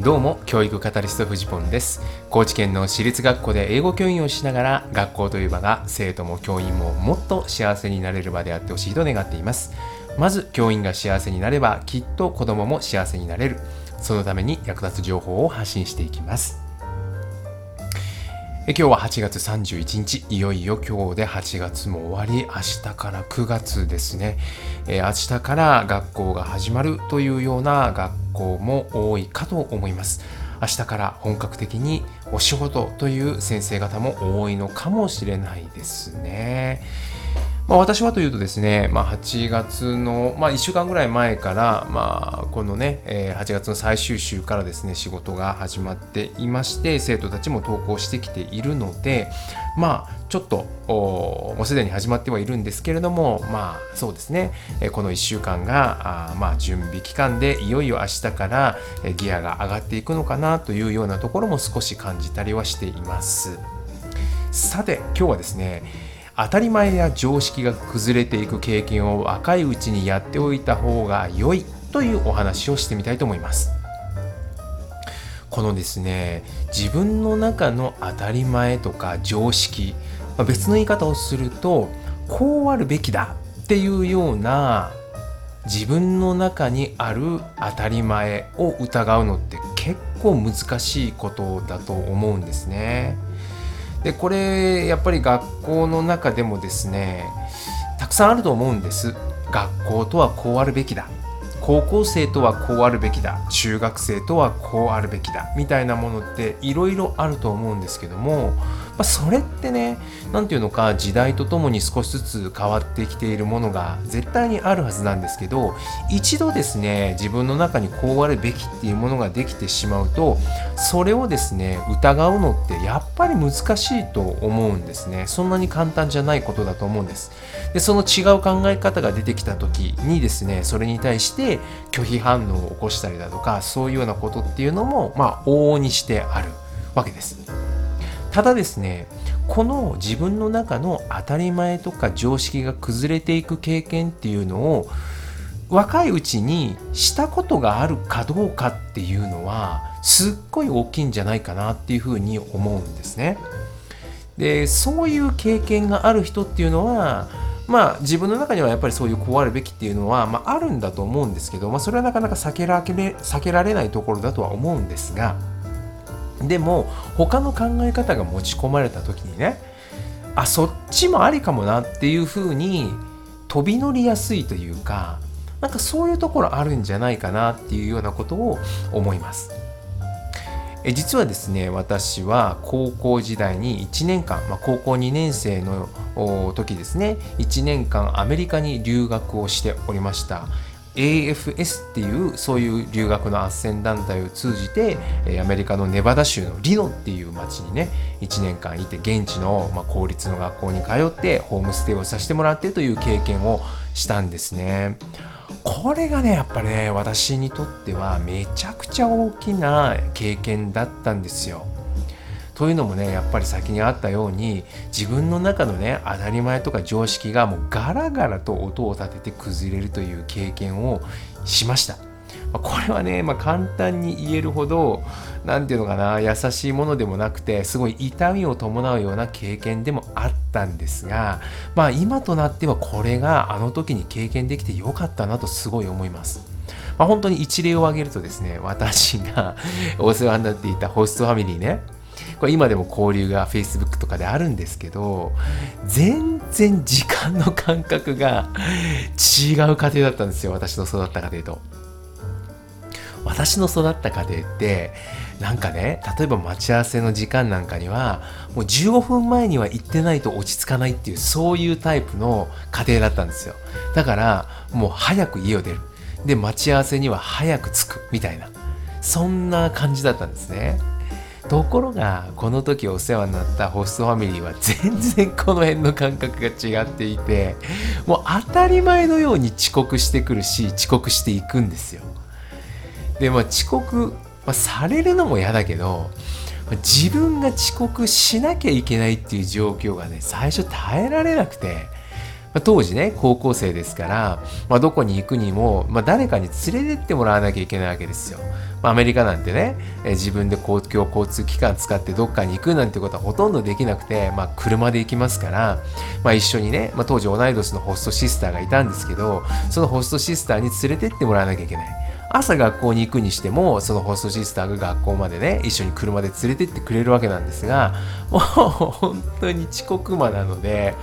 どうも教育カタリストフジポンです。高知県の私立学校で英語教員をしながら学校という場が生徒も教員ももっと幸せになれる場であってほしいと願っています。まず教員が幸せになればきっと子どもも幸せになれる。そのために役立つ情報を発信していきます。今日は8月31日。いよいよ今日で8月も終わり。明日から9月ですね、えー、明日から学校が始まるというような学校も多いかと思います。明日から本格的にお仕事という先生方も多いのかもしれないですね。まあ、私はというとですね、まあ、8月の、まあ、1週間ぐらい前から、まあ、このね、え、8月の最終週からですね、仕事が始まっていまして、生徒たちも登校してきているので、まあ、ちょっと、もうすでに始まってはいるんですけれども、まあ、そうですね、この1週間が、あまあ、準備期間で、いよいよ明日からギアが上がっていくのかなというようなところも少し感じたりはしています。さて、今日はですね、当たり前や常識が崩れていく経験を若いうちにやっておいた方が良いというお話をしてみたいと思います。このですね自分の中の当たり前とか常識、まあ、別の言い方をするとこうあるべきだっていうような自分の中にある当たり前を疑うのって結構難しいことだと思うんですね。でこれやっぱり学校の中でもですねたくさんあると思うんです。学校とはこうあるべきだ。高校生とはこうあるべきだ。中学生とはこうあるべきだ。みたいなものっていろいろあると思うんですけどもまあ、それってね何て言うのか時代とともに少しずつ変わってきているものが絶対にあるはずなんですけど一度ですね自分の中にこうあるべきっていうものができてしまうとそれをですね疑うのってやっぱり難しいと思うんですね。そんなに簡単じゃないことだと思うんです。でその違う考え方が出てきた時にですねそれに対して拒否反応を起こしたりだとかそういうようなことっていうのもまあ往々にしてあるわけです。ただですねこの自分の中の当たり前とか常識が崩れていく経験っていうのを若いうちにしたことがあるかどうかっていうのはすっごい大きいんじゃないかなっていうふうに思うんですね。でそういう経験がある人っていうのはまあ自分の中にはやっぱりそういうこうあるべきっていうのは、まあ、あるんだと思うんですけど、まあ、それはなかなか避けられ避けられないところだとは思うんですがでも他の考え方が持ち込まれた時にねあそっちもありかもなっていうふうに飛び乗りやすいというかなんかそういうところあるんじゃないかなっていうようなことを思います。え実はですね私は高校時代に1年間、まあ、高校2年生の時ですね1年間アメリカに留学をしておりました。AFS っていうそういう留学の斡旋団体を通じてアメリカのネバダ州のリノっていう町にね1年間いて現地の、ま公立の学校に通ってホームステイをさせてもらってという経験をしたんですね。これがねやっぱね私にとってはめちゃくちゃ大きな経験だったんですよ。というのもねやっぱり先にあったように自分の中のね当たり前とか常識がもうガラガラと音を立てて崩れるという経験をしました。これはね、まあ、簡単に言えるほど何て言うのかな優しいものでもなくてすごい痛みを伴うような経験でもあったんですがまあ今となってはこれがあの時に経験できてよかったなとすごい思います。まあ、本当に一例を挙げるとですね私がお世話になっていたホストファミリーねこれ今でも交流が Facebook とかであるんですけど全然時間の感覚が違う家庭だったんですよ。私の育った家庭と。私の育った家庭ってなんかね例えば待ち合わせの時間なんかにはもう15分前には行ってないと落ち着かないっていうそういうタイプの家庭だったんですよ。だからもう早く家を出る。で待ち合わせには早く着くみたいな。そんな感じだったんですね。ところがこの時お世話になったホストファミリーは全然この辺の感覚が違っていてもう当たり前のように遅刻してくるし遅刻していくんですよ。でまあ遅刻、まあ、されるのも嫌だけど自分が遅刻しなきゃいけないっていう状況がね最初耐えられなくてま、当時ね高校生ですから、まあ、どこに行くにも、まあ、誰かに連れてってもらわなきゃいけないわけですよ。まあ、アメリカなんてね、え自分で公共交通機関使ってどっかに行くなんてことはほとんどできなくて、まあ、車で行きますから、ま、一緒にね、まあ、当時同い年のホストシスターがいたんですけどそのホストシスターに連れてってもらわなきゃいけない。朝学校に行くにしてもそのホストシスターが学校までね一緒に車で連れてってくれるわけなんですがもう本当に遅刻魔なので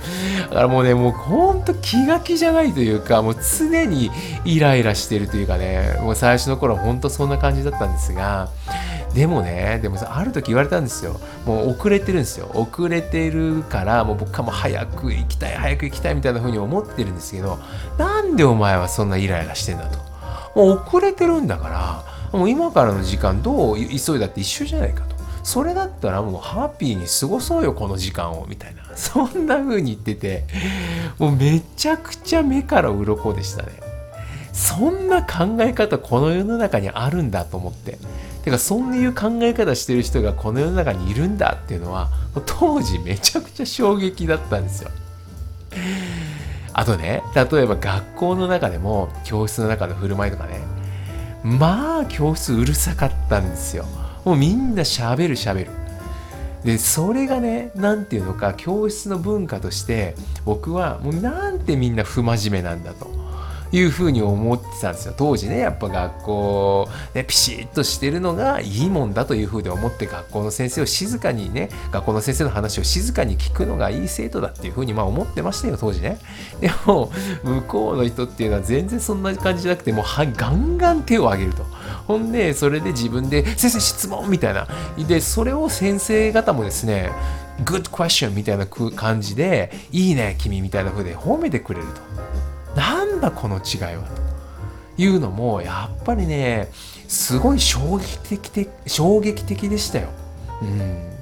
だからもうねもう本当気が気じゃないというかもう常にイライラしてるというかねもう最初の頃は本当そんな感じだったんですがでもね、でもさ、ある時言われたんですよ。もう遅れてるんですよ。遅れてるから、もう僕はもう早く行きたい、早く行きたいみたいな風に思ってるんですけど、なんでお前はそんなイライラしてんだと。もう遅れてるんだからもう今からの時間どう急いだって一緒じゃないかと。それだったらもうハッピーに過ごそうよこの時間をみたいな。そんな風に言っててもうめちゃくちゃ目から鱗でしたね。そんな考え方この世の中にあるんだと思って。てかそういう考え方してる人がこの世の中にいるんだっていうのは当時めちゃくちゃ衝撃だったんですよ。あとね、例えば学校の中でも教室の中の振る舞いとかね、まあ教室うるさかったんですよ。もうみんなしゃべるしゃべる。で、それがね、何て言うのか、教室の文化として、僕はもうなんてみんな不真面目なんだと。いうふうに思ってたんですよ。当時ねやっぱ学校、ね、ピシッとしてるのがいいもんだというふうに思って学校の先生を静かにね学校の先生の話を静かに聞くのがいい生徒だっていうふうにまあ思ってましたよ当時ね。でも向こうの人っていうのは全然そんな感じじゃなくてもうはガンガン手を挙げると。ほんでそれで自分で先生質問みたいな。でそれを先生方もですね Good question みたいな感じでいいね君みたいな風で褒めてくれると。なんだこの違いはというのもやっぱりねすごい衝撃的で衝撃的でしたよ。うん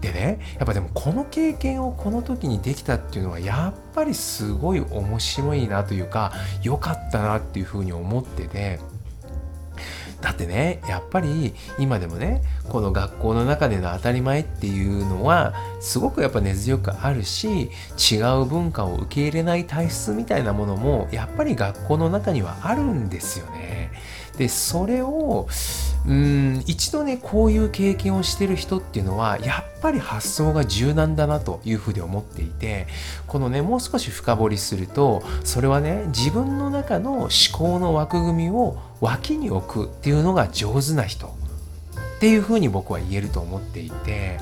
でねやっぱでもこの経験をこの時にできたっていうのはやっぱりすごい面白いなというか良かったなっていうふうに思っててだってねやっぱり今でもねこの学校の中での当たり前っていうのはすごくやっぱ根強くあるし違う文化を受け入れない体質みたいなものもやっぱり学校の中にはあるんですよね。でそれをうん一度ねこういう経験をしてる人っていうのはやっぱり発想が柔軟だなというふうに思っていてこのねもう少し深掘りするとそれはね自分の中の思考の枠組みを脇に置くっていうのが上手な人。っていうふうに僕は言えると思っていて。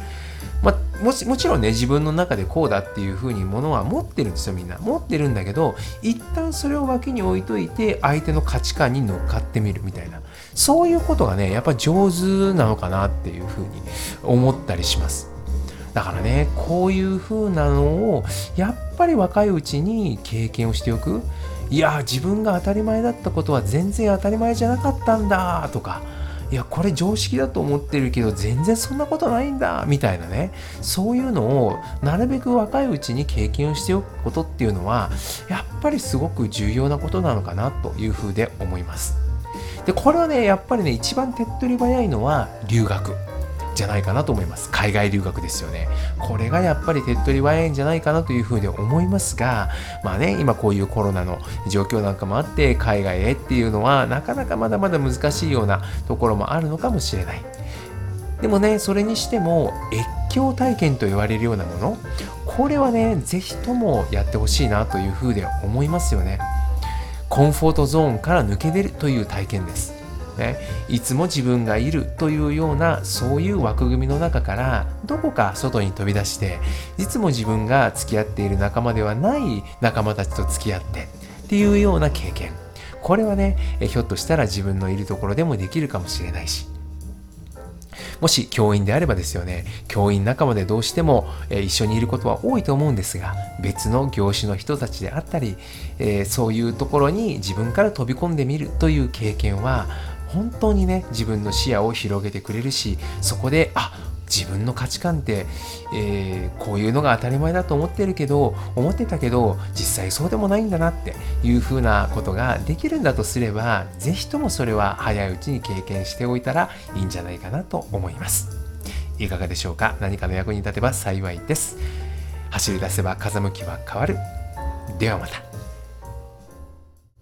まあ、もちもちろんね自分の中でこうだっていうふうにものは持ってるんですよみんな。持ってるんだけど一旦それを脇に置いといて相手の価値観に乗っかってみるみたいな。そういうことがねやっぱ上手なのかなっていうふうに思ったりします。だからねこういうふうなのをやっぱり若いうちに経験をしておく。いや自分が当たり前だったことは全然当たり前じゃなかったんだとかいやこれ常識だと思ってるけど全然そんなことないんだみたいなねそういうのをなるべく若いうちに経験をしておくことっていうのはやっぱりすごく重要なことなのかなというふうで思います。でこれはねやっぱりね一番手っ取り早いのは留学。じゃないかなと思います。海外留学ですよね。これがやっぱり手っ取り早いんじゃないかなというふうに思いますがまあね今こういうコロナの状況なんかもあって海外へっていうのはなかなかまだまだ難しいようなところもあるのかもしれない。でもねそれにしても越境体験と言われるようなものこれはね是非ともやってほしいなというふうで思いますよね。コンフォートゾーンから抜け出るという体験です。ね、いつも自分がいるというようなそういう枠組みの中からどこか外に飛び出していつも自分が付き合っている仲間ではない仲間たちと付き合ってっていうような経験。これはねひょっとしたら自分のいるところでもできるかもしれないし。もし教員であればですよね教員仲間でどうしても、え一緒にいることは多いと思うんですが別の業種の人たちであったり、え、そういうところに自分から飛び込んでみるという経験は本当にね自分の視野を広げてくれるしそこであ自分の価値観って、えー、こういうのが当たり前だと思ってるけど思ってたけど実際そうでもないんだなっていうふうなことができるんだとすれば是非ともそれは早いうちに経験しておいたらいいんじゃないかなと思います。いかがでしょうか？何かの役に立てば幸いです。走り出せば風向きは変わる。ではまた。